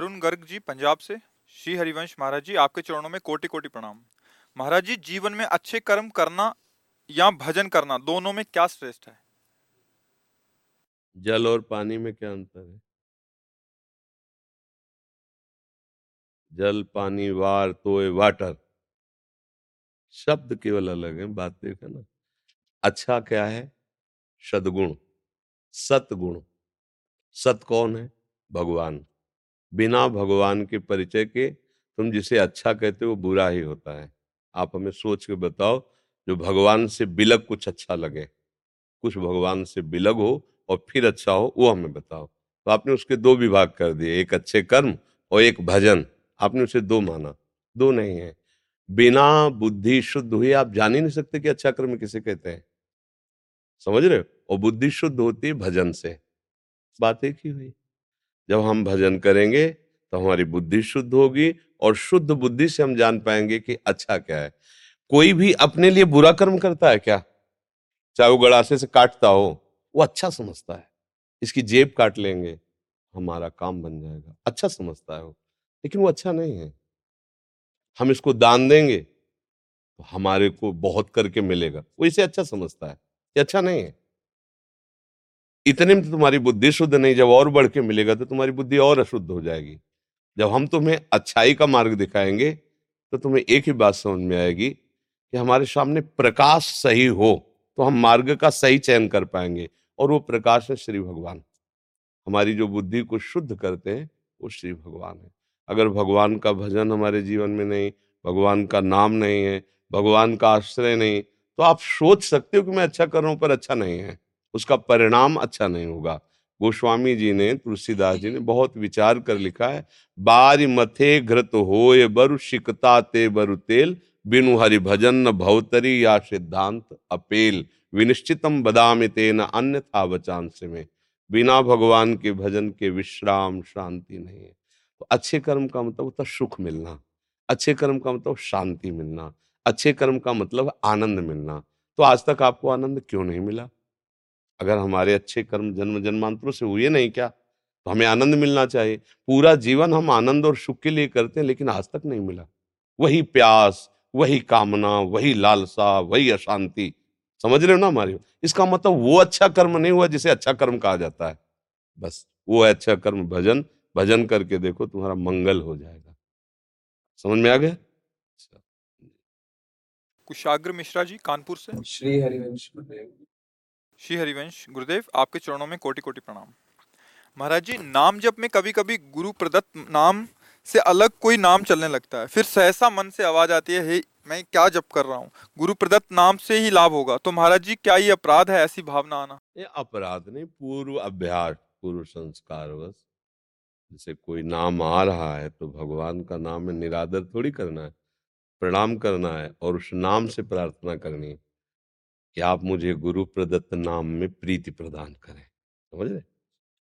अरुण गर्ग जी, पंजाब से, श्री हरिवंश महाराज जी, आपके चरणों में कोटि कोटि प्रणाम। महाराज जी, जीवन में अच्छे कर्म करना या भजन करना, दोनों में क्या श्रेष्ठ है? जल और पानी में क्या अंतर है? जल, पानी, वार तोय वाटर, शब्द केवल अलग है, बात देखा ना? अच्छा क्या है? सदगुण, सतगुण। सत कौन है? भगवान। बिना भगवान के परिचय के तुम जिसे अच्छा कहते हो बुरा ही होता है। आप हमें सोच के बताओ, जो भगवान से बिलग कुछ अच्छा लगे। कुछ भगवान से बिलग हो और फिर अच्छा हो, वो हमें बताओ। तो आपने उसके दो विभाग कर दिए, एक अच्छे कर्म और एक भजन। आपने उसे दो माना। दो नहीं है। बिना बुद्धि शुद्ध हुई आप जान ही नहीं सकते कि अच्छा कर्म किसे कहते हैं। समझ रहे हो? और बुद्धि शुद्ध होती है भजन से। बात एक ही हुई। जब हम भजन करेंगे तो हमारी बुद्धि शुद्ध होगी और शुद्ध बुद्धि से हम जान पाएँगे कि अच्छा क्या है। कोई भी अपने लिए बुरा कर्म करता है क्या? चाहे वो गड़ासे से काटता हो, वो अच्छा समझता है। इसकी जेब काट लेंगे, हमारा काम बन जाएगा। अच्छा समझता है वो, लेकिन वो अच्छा नहीं है। हम इसको दान देंगे तो हमारे को बहुत करके मिलेगा। वो इसे अच्छा समझता है, ये अच्छा नहीं है। इतने में तो तुम्हारी बुद्धि शुद्ध नहीं, जब और बढ़ के मिलेगा तो तुम्हारी बुद्धि और अशुद्ध हो जाएगी। जब हम तुम्हें अच्छाई का मार्ग दिखाएँगे तो तुम्हें एक ही बात समझ में आएगी कि हमारे सामने प्रकाश सही हो तो हम मार्ग का सही चयन कर पाएँगे, और वो प्रकाश है श्री भगवान। हमारी जो बुद्धि को शुद्ध करते हैं, वो श्री भगवान है। अगर भगवान का भजन हमारे जीवन में नहीं, भगवान का नाम नहीं है, भगवान का आश्रय नहीं तो आप सोच सकते हो कि मैं अच्छा कर रहा हूँ पर अच्छा नहीं है। उसका परिणाम अच्छा नहीं होगा। गोस्वामी जी ने, तुलसीदास जी ने बहुत विचार कर लिखा है, बारी मथे घृत होय बरु, शिकता ते बरु तेल, बिनु हरि भजन न भवतरी या सिद्धांत अपेल, विनिश्चितम बदाम तेन अन्य था बचांश में। बिना भगवान के भजन के विश्राम शांति नहीं है। तो अच्छे कर्म का मतलब होता सुख मिलना, अच्छे कर्म का मतलब शांति मिलना, अच्छे कर्म का मतलब आनंद मिलना। तो आज तक आपको आनंद क्यों नहीं मिला? अगर हमारे अच्छे कर्म जन्म जन्मांतरों से हुए नहीं क्या? तो हमें आनंद मिलना चाहिए। पूरा जीवन हम आनंद और सुख के लिए करते हैं लेकिन आज तक नहीं मिला। वही प्यास वही कामना वही लालसा वही अशांति। समझ रहे हो ना हमारे? इसका मतलब वो अच्छा कर्म नहीं हुआ जिसे अच्छा कर्म कहा जाता है। बस वो है अच्छा कर्म भजन। भजन करके देखो तुम्हारा मंगल हो जाएगा। समझ में आ गया? कुशाग्र मिश्रा जी कानपुर से। श्री हरिवंश श्री हरिवंश, गुरुदेव, आपके चरणों में कोटि कोटि प्रणाम। महाराज जी, नाम जप में कभी कभी गुरु प्रदत्त नाम से अलग कोई नाम चलने लगता है। फिर सहसा मन से आवाज़ आती है, हे, मैं क्या जप कर रहा हूँ? गुरु प्रदत्त नाम से ही लाभ होगा। तो महाराज जी, क्या ये अपराध है, ऐसी भावना आना? ये अपराध नहीं, पूर्व अभ्यास, पूर्व संस्कार बस। जैसे कोई नाम आ रहा है तो भगवान का नाम निरादर थोड़ी करना है, प्रणाम करना है और उस नाम से प्रार्थना करनी है। कि आप मुझे गुरु प्रदत्त नाम में प्रीति प्रदान करें। समझ रहे?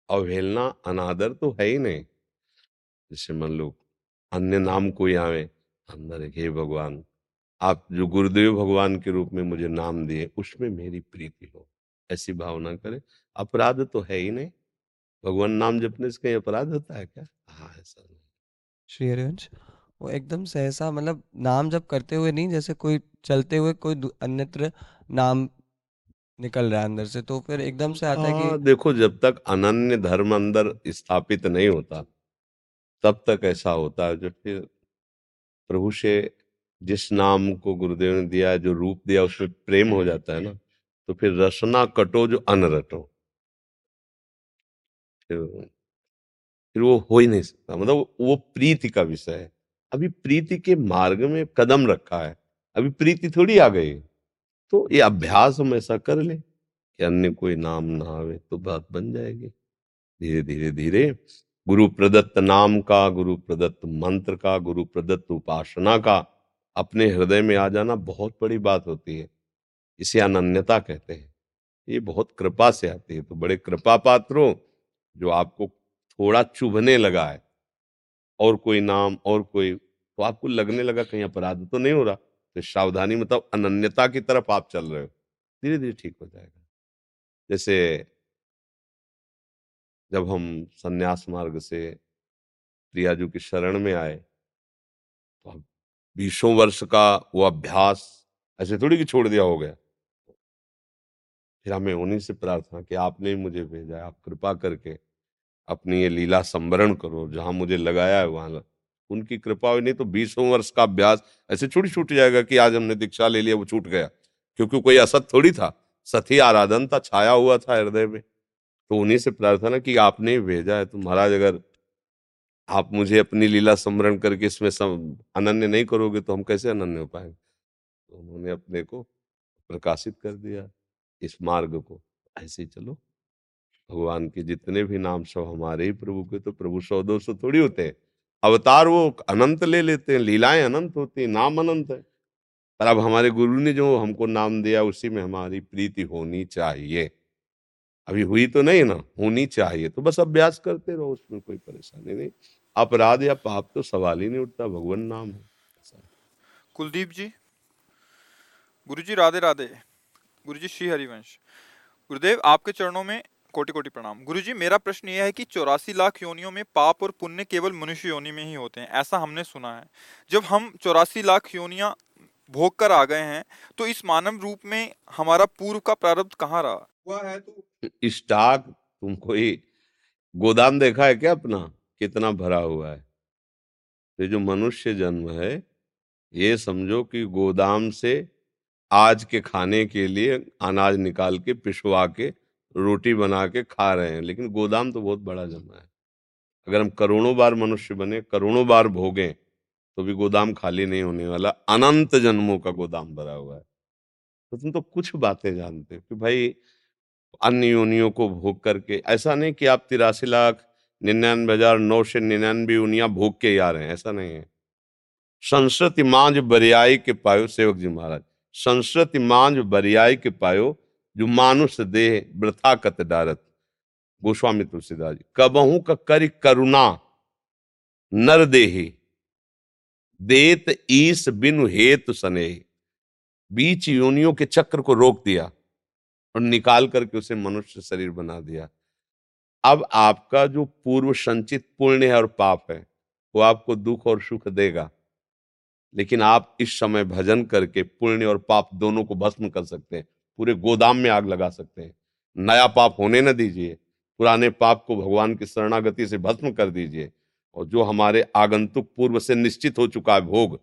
अवहेलना, अनादर तो है ही नहीं। जैसे मान लो, अन्य नाम कोई आवे, अंदर हे भगवान, आप जो गुरुदेव भगवान के रूप में मुझे नाम दिए, उसमें मेरी प्रीति हो। ऐसी भावना करें। अपराध तो है ही नहीं। भगवान नाम जपने से कहीं अपराध होता है क्या? हाँ ऐसा नहीं। श्री हरिवंश, वो एकदम सहसा मतलब नाम जब करते हुए नहीं, जैसे कोई चलते हुए कोई अन्यत्र नाम निकल रहा है अंदर से तो फिर एकदम से आता है हाँ, कि देखो जब तक अनन्य धर्म अंदर स्थापित नहीं होता तब तक ऐसा होता है। जो फिर प्रभु से जिस नाम को गुरुदेव ने दिया जो रूप दिया उसमें प्रेम हो जाता है ना तो फिर रसना कटो जो अन रटो। फिर फिर वो हो ही नहीं सकता। मतलब वो प्रीति का विषय है। अभी प्रीति के मार्ग में कदम रखा है। अभी प्रीति थोड़ी आ गई। तो ये अभ्यास हम ऐसा कर ले कि अन्य कोई नाम ना आवे तो बात बन जाएगी। धीरे धीरे धीरे, गुरु प्रदत्त नाम का, गुरु प्रदत्त मंत्र का, गुरु प्रदत्त उपासना का अपने हृदय में आ जाना बहुत बड़ी बात होती है। इसे अनन्यता कहते हैं। ये बहुत कृपा से आती है। तो बड़े कृपा पात्रों, जो आपको थोड़ा चुभने लगा है, और कोई नाम, और कोई तो आपको लगने लगा कहीं अपराध तो नहीं हो रहा। तो सावधानी मतलब अनन्यता की तरफ़ आप चल रहे हो धीरे धीरे ठीक हो जाएगा। जैसे जब हम सन्यास मार्ग से प्रियाजू की शरण में आए तो अब बीसों वर्ष का वो अभ्यास ऐसे थोड़ी कि छोड़ दिया हो गया। फिर हमें उन्हीं से प्रार्थना कि आपने मुझे भेजा आप कृपा करके अपनी ये लीला संवरण करो, जहाँ मुझे लगाया है वहाँ उनकी कृपा हुई। नहीं तो बीसों वर्ष का अभ्यास ऐसे छूट छूट जाएगा कि आज हमने दीक्षा ले लिया वो छूट गया। क्योंकि कोई असत थोड़ी था। सती आराधन था छाया हुआ था हृदय में। तो उन्हीं से प्रार्थना कि आपने भेजा है। तो महाराज अगर आप मुझे अपनी लीला स्मरण करके इसमें सम, अनन्य नहीं करोगे तो हम कैसे अनन्य हो पाएँगे? तो उन्होंने अपने को प्रकाशित कर दिया इस मार्ग को। ऐसे चलो। भगवान के जितने भी नाम सब हमारे ही प्रभु के तो प्रभु सौ दो सौ थोड़ी होते हैं। अवतार वो अनंत ले लेते हैं, लीलाएँ अनंत होती हैं, नाम अनंत है। पर अब हमारे गुरु ने जो हमको नाम दिया, उसी में हमारी प्रीति होनी चाहिए। अभी हुई तो नहीं ना, होनी चाहिए। तो बस अभ्यास करते रहो, उसमें कोई परेशानी नहीं। अपराध या पाप तो सवाल ही नहीं उठता, भगवान नाम है। कुलदीप जी गुरु जी राधे राधे गुरु जी श्री हरिवंश। गुरुदेव, आपके चरणों में कोटि कोटि प्रणाम। गुरु जी मेरा प्रश्न यह है कि चौरासी लाख योनियों में पाप और पुण्य केवल मनुष्य योनि में ही होते हैं ऐसा हमने सुना है। जब हम चौरासी लाख योनियाँ भोग कर आ गए हैं तो इस मानव रूप में हमारा पूर्व का प्रारब्ध कहाँ रहा? हुआ है तो? स्टॉक तुम कोई गोदाम देखा है क्या अपना? कितना भरा हुआ है। ये जो मनुष्य जन्म है ये समझो कि गोदाम से आज के खाने के लिए अनाज निकाल के पिछवा के रोटी बना के खा रहे हैं, लेकिन गोदाम तो बहुत बड़ा जमा है। अगर हम करोड़ों बार मनुष्य बने, करोड़ों बार भोगें तो भी गोदाम खाली नहीं होने वाला, अनंत जन्मों का गोदाम भरा हुआ है। तो तुम तो कुछ बातें जानते हो कि भाई, अन्य योनियों को भोग करके, ऐसा नहीं कि आप तिरासी लाख, निन्यानवे हज़ार, नौ सौ निन्यानवे योनियाँ भोग के आ रहे हैं, ऐसा नहीं है। संस्कृति मांझ बरियाई के पायो, सेवक जी महाराज, संस्कृति मांझ बरियाई के पायो जो मानुष देह वृथा कत डारत। गोस्वामी तुलसीदास जी, कबहू का करि करुणा, नर देही। देत ईस बिनु हेतु सने बीच योनियों के चक्र को रोक दिया और निकाल करके उसे मनुष्य शरीर बना दिया। अब आपका जो पूर्व संचित पुण्य है और पाप है, वो आपको दुख और सुख देगा। लेकिन आप इस समय भजन करके पुण्य और पाप दोनों को भस्म कर सकते हैं। पूरे गोदाम में आग लगा सकते हैं। नया पाप होने न दीजिए, पुराने पाप को भगवान की शरणागति से भस्म कर दीजिए, और जो हमारे आगंतुक पूर्व से निश्चित हो चुका है भोग,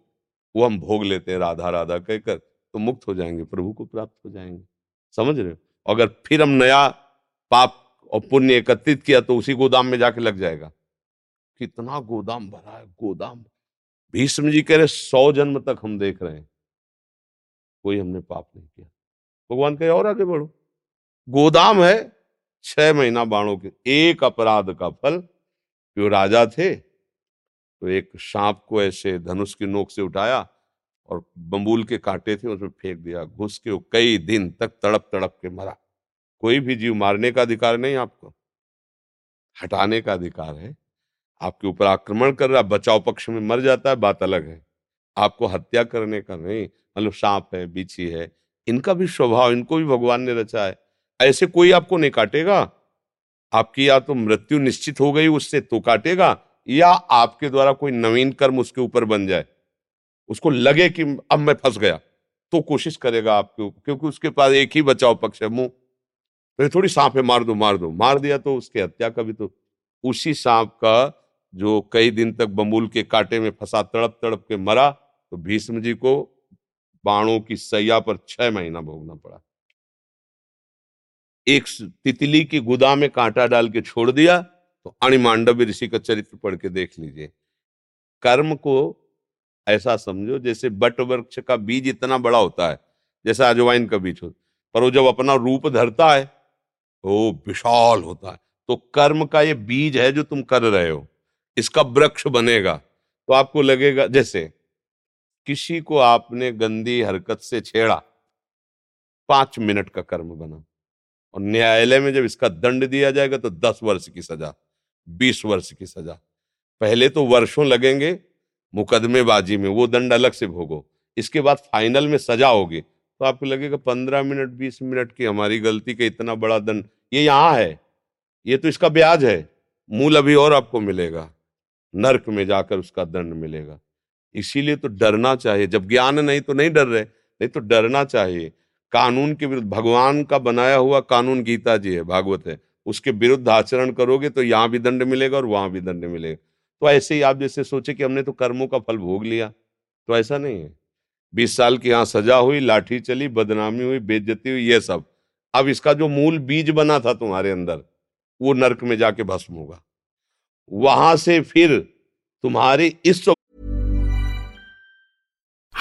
वो हम भोग लेते हैं, राधा राधा कहकर तो मुक्त हो जाएँगे, प्रभु को प्राप्त हो जाएँगे। समझ रहे हो? अगर फिर हम नया पाप और पुण्य एकत्रित किया तो उसी गोदाम में जाके लग जाएगा। कितना गोदाम भरा है, गोदाम। भीष्म जी कह रहे, सौ जन्म तक हम देख रहे हैं। कोई हमने पाप नहीं किया। भगवान कहे, और आगे बढ़ो। गोदाम है छह महीना बाणों के। एक अपराध का फल जो राजा थे तो एक सांप को ऐसे धनुष की नोक से उठाया और बम्बूल के कांटे थे, उसमें फेंक दिया, घुस के वो कई दिन तक तड़प तड़प के मरा। कोई भी जीव मारने का अधिकार नहीं आपको। हटाने का अधिकार है। आपके ऊपर आक्रमण कर रहा, बचाव पक्ष में मर जाता है, बात अलग है। आपको हत्या करने का नहीं मतलब सांप है बीछी है इनका भी स्वभाव, इनको भी भगवान ने रचा है। ऐसे कोई आपको नहीं काटेगा? आपकी या तो मृत्यु निश्चित हो गई, उससे तो काटेगा, या आपके द्वारा कोई नवीन कर्म उसके ऊपर बन जाए। उसको लगे कि अब मैं फंस गया तो कोशिश करेगा आपके क्योंकि उसके पास एक ही बचाव पक्ष है, मुँह। तो थोड़ी सांप है मार दो मार दो, मार दिया तो उसकी हत्या का भी तो। उसी सांप का जो कई दिन तक बमूल के कांटे में फंसा तड़प तड़प के मरा तो भीष्म जी को बाणों की सैया पर छह महीना भोगना पड़ा। एक तितली की गुदा में कांटा डाल के छोड़ दिया तो अणिमांडव ऋषि का चरित्र पढ़ के देख लीजिए। कर्म को ऐसा समझो जैसे बट वृक्ष का बीज इतना बड़ा होता है, जैसे अजवाइन का बीज होता पर वो जब अपना रूप धरता है वो विशाल होता है। तो कर्म का ये बीज है जो तुम कर रहे हो, इसका वृक्ष बनेगा। तो आपको लगेगा, जैसे किसी को आपने गंदी हरकत से छेड़ा, पाँच मिनट का कर्म बना और न्यायालय में जब इसका दंड दिया जाएगा तो दस वर्ष की सजा, बीस वर्ष की सजा। पहले तो वर्षों लगेंगे, मुकदमेबाजी में वो दंड अलग से भोगो, इसके बाद फाइनल में सजा होगी। तो आपको लगेगा पंद्रह मिनट, बीस मिनट की हमारी गलती का इतना बड़ा दंड, ये यहाँ है, ये तो इसका ब्याज है, मूल अभी और आपको मिलेगा, नर्क में जाकर उसका दंड मिलेगा। इसीलिए तो डरना चाहिए। जब ज्ञान नहीं तो नहीं डर रहे, नहीं तो डरना चाहिए। कानून के विरुद्ध, भगवान का बनाया हुआ कानून गीता जी है, भागवत है। उसके विरुद्ध आचरण करोगे तो यहाँ भी दंड मिलेगा और वहाँ भी दंड मिलेगा। तो ऐसे ही आप जैसे सोचे कि हमने तो कर्मों का फल भोग लिया। तो ऐसा नहीं है। बीस साल की यहाँ सजा हुई, लाठी चली, बदनामी हुई बेज्जती हुई, ये सब। अब इसका जो मूल बीज बना था तुम्हारे अंदर, वो नरक में जाके भस्म होगा। वहाँ से फिर तुम्हारी इस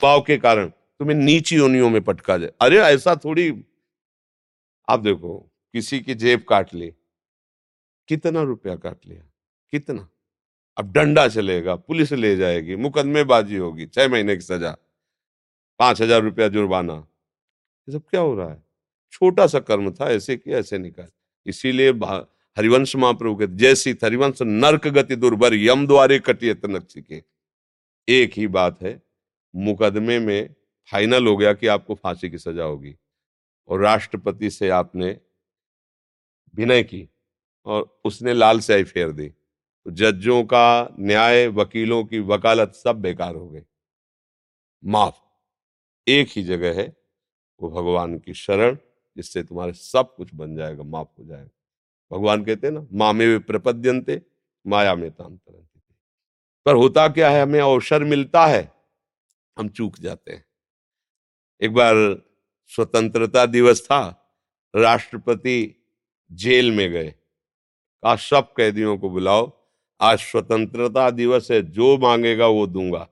पाव के कारण तुम्हें नीची योनियों में पटका जाए। अरे, ऐसा थोड़ी। आप देखो, किसी की जेब काट ली। कितना रुपया काट लिया? कितना? अब डंडा चलेगा, पुलिस ले जाएगी, मुकदमेबाजी होगी, छह महीने की सजा, पाँच हज़ार रुपया जुर्माना। ये सब क्या हो रहा है? छोटा सा कर्म था, ऐसे किया, ऐसे निकाल। इसीलिए हरिवंश महाप्रभु के जैसी हरिवंश नर्क गति दुर्भर यम द्वारे कटियत तनक के एक ही बात है मुकदमे में फाइनल हो गया कि आपको फांसी की सजा होगी। और राष्ट्रपति से आपने विनय की और उसने लाल स्याही फेर दी। तो जजों का, न्याय, वकीलों की वकालत सब बेकार हो गई। माफ़। एक ही जगह है, वो भगवान की शरण, जिससे तुम्हारे सब कुछ बन जाएगा, माफ़ हो जाएगा। भगवान कहते हैं ना माँ मामे वे प्रपद्यंते माया में तांतरंते पर होता क्या है, हमें अवसर मिलता है। हम चूक जाते हैं। एक बार स्वतंत्रता दिवस था, राष्ट्रपति जेल में गए। कहा, सब कैदियों को बुलाओ, आज स्वतंत्रता दिवस है, जो मांगेगा वो दूँगा।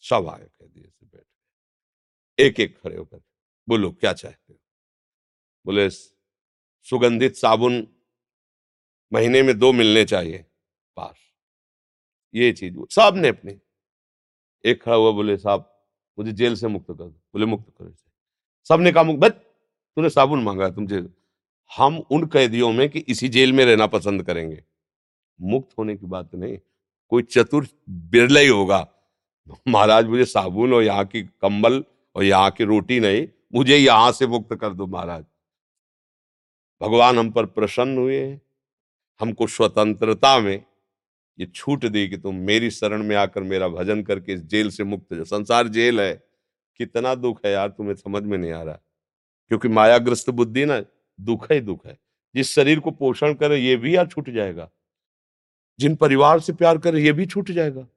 सब आए कैदी से बैठ एक एक खड़े होकर, बोलो, क्या चाहते हो? बोले, सुगंधित साबुन महीने में दो मिलने चाहिए, पास। ये चीज़ सबने अपनी एक खड़ा हुआ बोले, साहब, मुझे जेल से मुक्त कर दो। बोले, मुक्त करो सबने कहा बस तूने साबुन मांगा तुमसे। हम उन कैदियों में कि इसी जेल में रहना पसंद करेंगे। मुक्त होने की बात नहीं, कोई चतुर बिरला ही होगा। महाराज, मुझे साबुन और यहाँ की कंबल और यहाँ की रोटी नहीं, मुझे यहाँ से मुक्त कर दो महाराज। भगवान हम पर प्रसन्न हुए हमको स्वतंत्रता में ये छूट दी कि तुम मेरी शरण में आकर मेरा भजन करके इस जेल से मुक्त संसार जेल है। कितना दुख है यार, तुम्हें समझ में नहीं आ रहा। क्योंकि मायाग्रस्त बुद्धि ना, दुख ही दुख है। जिस शरीर को पोषण करे, ये भी यार छूट जाएगा। जिन परिवार से प्यार करे, ये भी छूट जाएगा।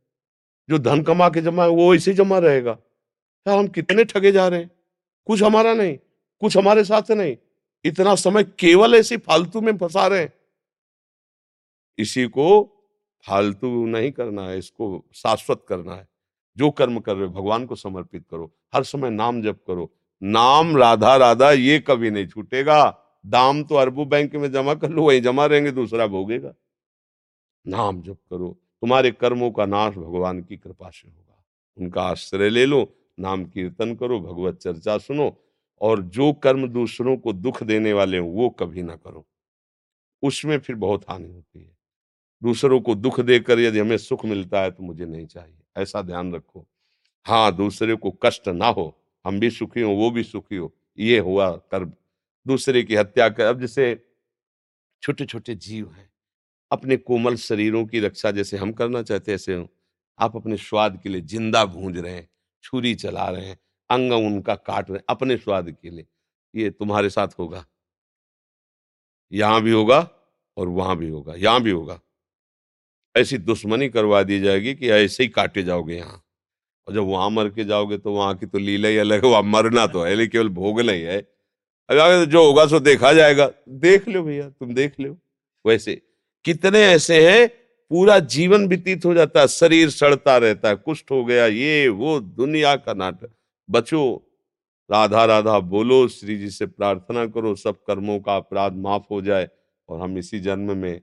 जो धन कमा के जमा है, वो ऐसे जमा रहेगा। यार, हम कितने ठगे जा रहे हैं। कुछ हमारा नहीं, कुछ हमारे साथ नहीं। इतना समय केवल ऐसे फालतू में फंसा रहे हैं। इसी को फालतू नहीं करना है, इसको शाश्वत करना है। जो कर्म कर रहे हो, भगवान को समर्पित करो। हर समय नाम जप करो। नाम राधा राधा, ये कभी नहीं छूटेगा। दाम तो अरबू बैंक में जमा कर लो, वहीं जमा रहेंगे, दूसरा भोगेगा। नाम जप करो। तुम्हारे कर्मों का नाश भगवान की कृपा से होगा। उनका आश्रय ले लो, नाम कीर्तन करो, भगवत चर्चा सुनो, और जो कर्म दूसरों को दुख देने वाले हो, वो कभी ना करो। उसमें फिर बहुत हानि होती है। दूसरों को दुख देकर यदि हमें सुख मिलता है तो मुझे नहीं चाहिए। ऐसा ध्यान रखो। हाँ दूसरे को कष्ट ना हो। हम भी सुखी हो, वो भी सुखी हो। ये हुआ कर्म। दूसरे की हत्या कर, अब जैसे छोटे छोटे जीव हैं, अपने कोमल शरीरों की रक्षा जैसे हम करना चाहते ऐसे हो। आप अपने स्वाद के लिए ज़िंदा भूंज रहे हैं, छुरी चला रहे हैं, अंग उनका काट रहे हैं, अपने स्वाद के लिए। ये तुम्हारे साथ होगा। यहाँ भी होगा और वहाँ भी होगा, यहाँ भी होगा। ऐसी दुश्मनी करवा दी जाएगी कि ऐसे ही काटे जाओगे यहाँ। और जब वहाँ मर के जाओगे तो वहाँ की तो लीला ही अलग है, वहाँ मरना तो है, लेकिन केवल भोगना ही। है अगर जो होगा सो देखा जाएगा। देख लो भैया, तुम देख लो। वैसे कितने ऐसे हैं, पूरा जीवन व्यतीत हो जाता है, शरीर सड़ता रहता है, कुष्ठ हो गया, ये, वो, दुनिया का नाटक। बचो राधा राधा, बोलो, श्री जी से प्रार्थना करो, सब कर्मों का अपराध माफ़ हो जाए, और हम इसी जन्म में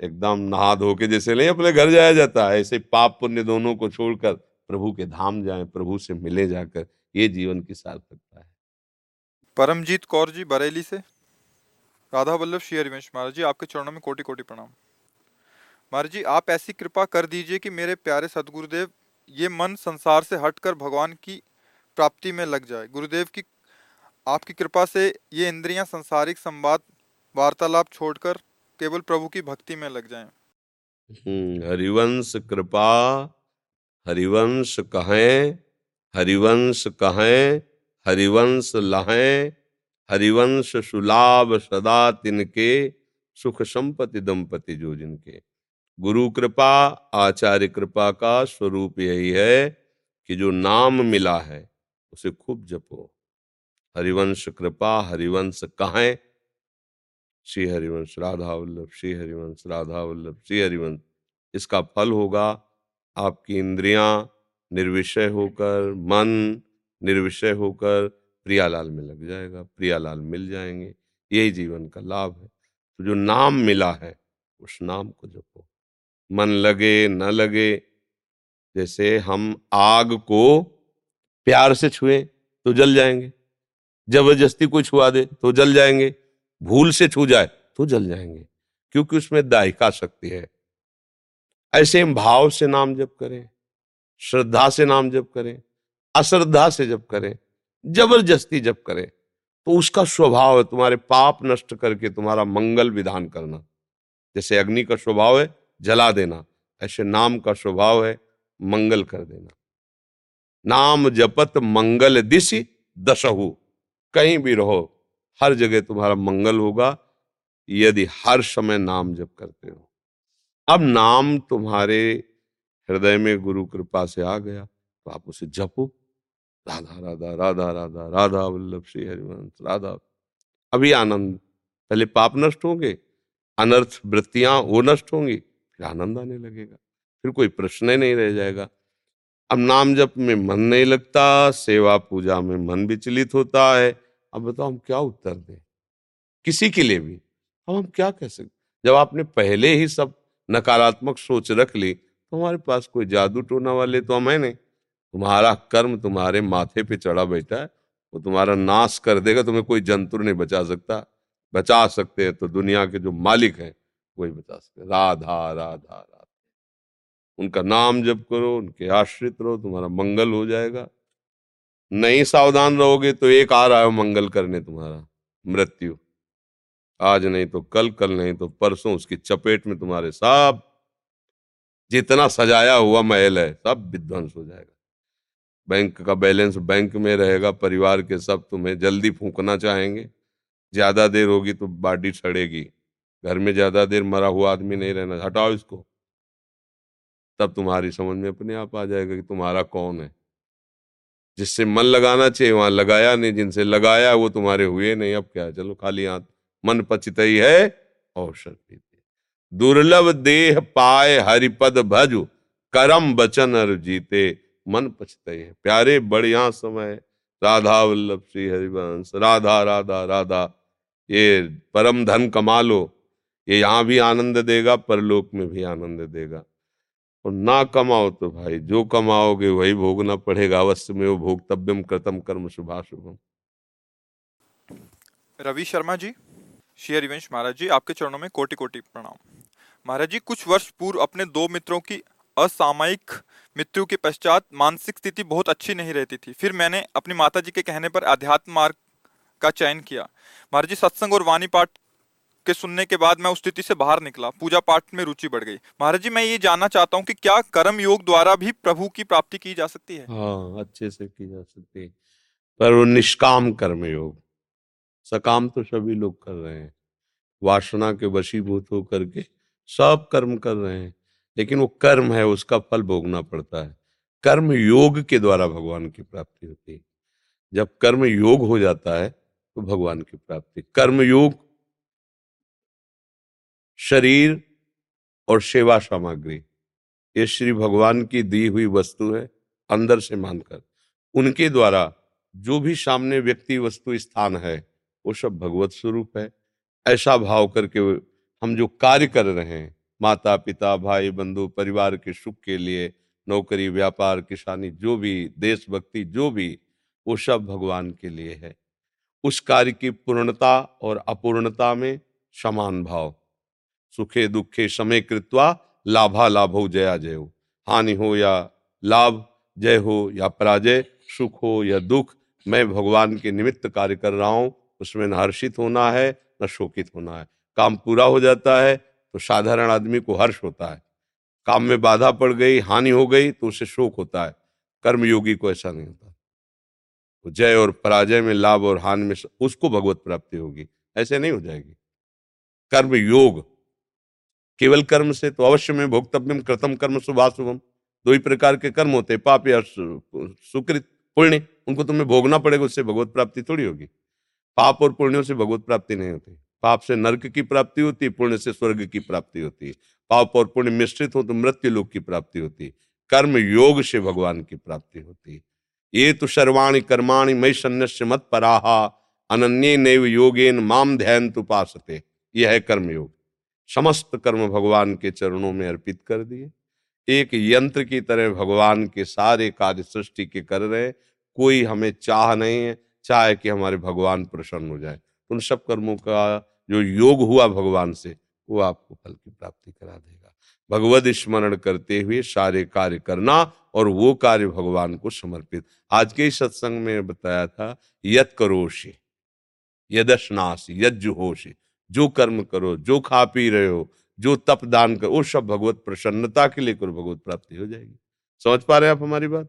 एकदम नहा धो के जैसे नहीं, अपने घर जाया जाता है। ऐसे पाप पुण्य दोनों को छोड़कर प्रभु के धाम जाए, प्रभु से मिले जाकर, ये जीवन की सार्थकता है। परमजीत कौर जी, बरेली से। राधा वल्लभ श्री हरिवंश महाराज जी, आपके चरणों में कोटि कोटि प्रणाम। महाराज जी, आप ऐसी कृपा कर दीजिए कि मेरे प्यारे सदगुरुदेव, ये मन संसार से हटकर भगवान की प्राप्ति में लग जाए। गुरुदेव की, आपकी कृपा से ये इंद्रियाँ, संसारिक संवाद, वार्तालाप छोड़कर केवल प्रभु की भक्ति में लग जाएँ। हम्म, हरिवंश कृपा हरिवंश कहें हरिवंश कहें हरिवंश लहें हरिवंश सुलाभ सदा तिनके सुख संपत्ति दंपति जो जिनके। गुरु कृपा आचार्य कृपा का स्वरूप यही है कि जो नाम मिला है उसे खूब जपो। हरिवंश कृपा हरिवंश कहें श्री हरिवंश, राधा वल्लभ, श्री हरिवंश, राधा वल्लभ, श्री हरिवंश। इसका फल होगा आपकी इंद्रियाँ निर्विषय होकर, मन निर्विषय होकर प्रियालाल में लग जाएगा, प्रियालाल मिल जाएँगे। यही जीवन का लाभ है। तो जो नाम मिला है, उस नाम को जपो। मन लगे, न लगे, जैसे हम आग को प्यार से छुए तो जल जाएँगे। ज़बरदस्ती कोई छुआ दे तो जल जाएँगे। भूल से छू जाए तो जल जाएँगे, क्योंकि उसमें दायिका शक्ति है। ऐसे हम भाव से नाम जप करें, श्रद्धा से नाम जप करें, अश्रद्धा से जप करें, ज़बरदस्ती जप करें तो उसका स्वभाव है तुम्हारे पाप नष्ट करके तुम्हारा मंगल विधान करना। जैसे अग्नि का स्वभाव है, जला देना, ऐसे नाम का स्वभाव है, मंगल कर देना। नाम जपत मंगल दिशि दशहु, कहीं भी रहो। हर जगह तुम्हारा मंगल होगा, यदि हर समय नाम जप करते हो। अब नाम तुम्हारे हृदय में गुरु कृपा से आ गया तो आप उसे जपो। राधा राधा राधा राधा राधा वल्लभ श्री हरिवंश, राधा। अभी आनंद, पहले पाप नष्ट होंगे, अनर्थ वृत्तियाँ वो नष्ट होंगी, फिर आनंद आने लगेगा, फिर कोई प्रश्न ही नहीं रह जाएगा। अब नाम जप में मन नहीं लगता, सेवा पूजा में मन विचलित होता है अब बताओ हम क्या उत्तर दें? किसी के लिए भी। अब हम क्या कह सकते जब आपने पहले ही सब नकारात्मक सोच रख ली तो हमारे पास कोई जादू टोना वाले तो हम है नहीं। तुम्हारा कर्म तुम्हारे माथे पे चढ़ा बैठा है, वो तुम्हारा नाश कर देगा, तुम्हें कोई जंतु नहीं बचा सकता। बचा सकते हैं तो दुनिया के जो मालिक हैं, वही बचा सकते राधा राधा राधा। उनका नाम जप करो, उनके आश्रित रहो, तुम्हारा मंगल हो जाएगा। नहीं सावधान रहोगे तो एक आ रहा है मंगल करने तुम्हारा, मृत्यु। आज नहीं तो कल कल नहीं तो परसों उसकी चपेट में तुम्हारे सब, जितना सजाया हुआ महल है, सब विध्वंस हो जाएगा। बैंक का बैलेंस बैंक में रहेगा, परिवार के सब तुम्हें जल्दी फूकना चाहेंगे। ज़्यादा देर होगी तो बाडी सड़ेगी। घर में ज़्यादा देर मरा हुआ आदमी नहीं रहना, हटाओ इसको। तब तुम्हारी समझ में अपने आप आ जाएगा कि तुम्हारा कौन है। जिससे मन लगाना चाहिए, वहाँ लगाया नहीं, जिनसे लगाया वो तुम्हारे हुए नहीं, अब क्या? चलो खाली हाथ। मन पचित ही है, औषध पीते। दुर्लभ देह पाए हरिपद भजु, करम बचन अर जीते। मन पछते है प्यारे, बढ़िया समय राधा वल्लभ श्री हरिवंश, राधा राधा राधा। ये परम धन कमा लो ये यहाँ भी आनंद देगा, परलोक में भी आनंद देगा। और ना कमाओ तो भाई, जो कमाओगे वही भोगना पड़ेगा। अवश्य में वो भोगतव्यम कृतम कर्म शुभाशुभम। रवि शर्मा जी, श्री हरिवंश महाराज जी, आपके चरणों में कोटि कोटि प्रणाम। महाराज जी, कुछ वर्ष पूर्व अपने दो मित्रों की असामयिक मृत्यु के पश्चात मानसिक स्थिति बहुत अच्छी नहीं रहती थी। फिर मैंने अपनी माता जी के कहने पर अध्यात्म मार्ग का चयन किया। महाराज जी, सत्संग और वाणी पाठ के सुनने के बाद मैं उस स्थिति से बाहर निकला। पूजा पाठ में रुचि बढ़ गई। महाराज जी, मैं ये जानना चाहता हूँ कि क्या कर्म योग द्वारा भी प्रभु की प्राप्ति की जा सकती है? हाँ अच्छे से की जा सकती है। पर वो निष्काम कर्म योग। सकाम तो सभी लोग कर रहे हैं। वासना के वशीभूत होकर के सब कर्म कर रहे हैं। लेकिन वो कर्म है, उसका फल भोगना पड़ता है। कर्म योग के द्वारा भगवान की प्राप्ति होती है। जब कर्म योग हो जाता है तो भगवान की प्राप्ति। कर्म योग शरीर और सेवा सामग्री। ये श्री भगवान की दी हुई वस्तु है, अंदर से मानकर। उनके द्वारा जो भी सामने व्यक्ति वस्तु स्थान है, वो सब भगवत स्वरूप है। ऐसा भाव करके हम जो कार्य कर रहे हैं माता पिता भाई बंधु परिवार के सुख के लिए, नौकरी, व्यापार, किसानी, जो भी, देशभक्ति, जो भी, वो सब भगवान के लिए है। उस कार्य की पूर्णता और अपूर्णता में समान भाव। सुखे दुखे समय कृत्वा लाभा लाभो जया जय। हो हानि हो या लाभ, जय हो या पराजय, सुख हो या दुख, मैं भगवान के निमित्त कार्य कर रहा हूँ, उसमें न हर्षित होना है, न शोकित होना है। काम पूरा हो जाता है तो साधारण आदमी को हर्ष होता है। काम में बाधा पड़ गई, हानि हो गई तो उसे शोक होता है। कर्मयोगी को ऐसा नहीं होता। तो जय और पराजय में लाभ और हानि में उसको भगवत प्राप्ति होगी। ऐसे नहीं हो जाएगी। कर्म योग केवल कर्म से तो अवश्य में भोक्तव्यम कृतम कर्म शुभाशुभम। दो ही प्रकार के कर्म होते पाप या सुकृत, पुण्य। उनको तुम्हें भोगना पड़ेगा, उससे भगवत प्राप्ति थोड़ी होगी। पाप और पुण्यों से भगवत प्राप्ति नहीं होती। पाप से नर्क की प्राप्ति होती है, पुण्य से स्वर्ग की प्राप्ति होती है। पाप और पुण्य मिश्रित हो तो मृत्यु लोक की प्राप्ति होती है। कर्म योग से भगवान की प्राप्ति होती है। ये तो सर्वाणी कर्माणि मई सन्यास्य मत पराहा अनन्य नैव योगेन माम ध्यान तुपासते यह है कर्म योग समस्त कर्म भगवान के चरणों में अर्पित कर दिए। एक यंत्र की तरह भगवान के सारे कार्य सृष्टि के कर रहे कोई हमें चाह नहीं है, चाहे कि हमारे भगवान प्रसन्न हो जाए। उन सब कर्मों का जो योग हुआ भगवान से, वो आपको फल की प्राप्ति करा देगा। भगवत स्मरण करते हुए सारे कार्य करना और वो कार्य भगवान को समर्पित। आज के ही सत्संग में बताया था यद करोशी यदशनाशी यज्जुहोशी जो कर्म करो, जो खा पी रहे हो, जो तप दान करो, वो सब भगवत प्रसन्नता के लिए करो भगवत प्राप्ति हो जाएगी। समझ पा रहे हैं आप हमारी बात?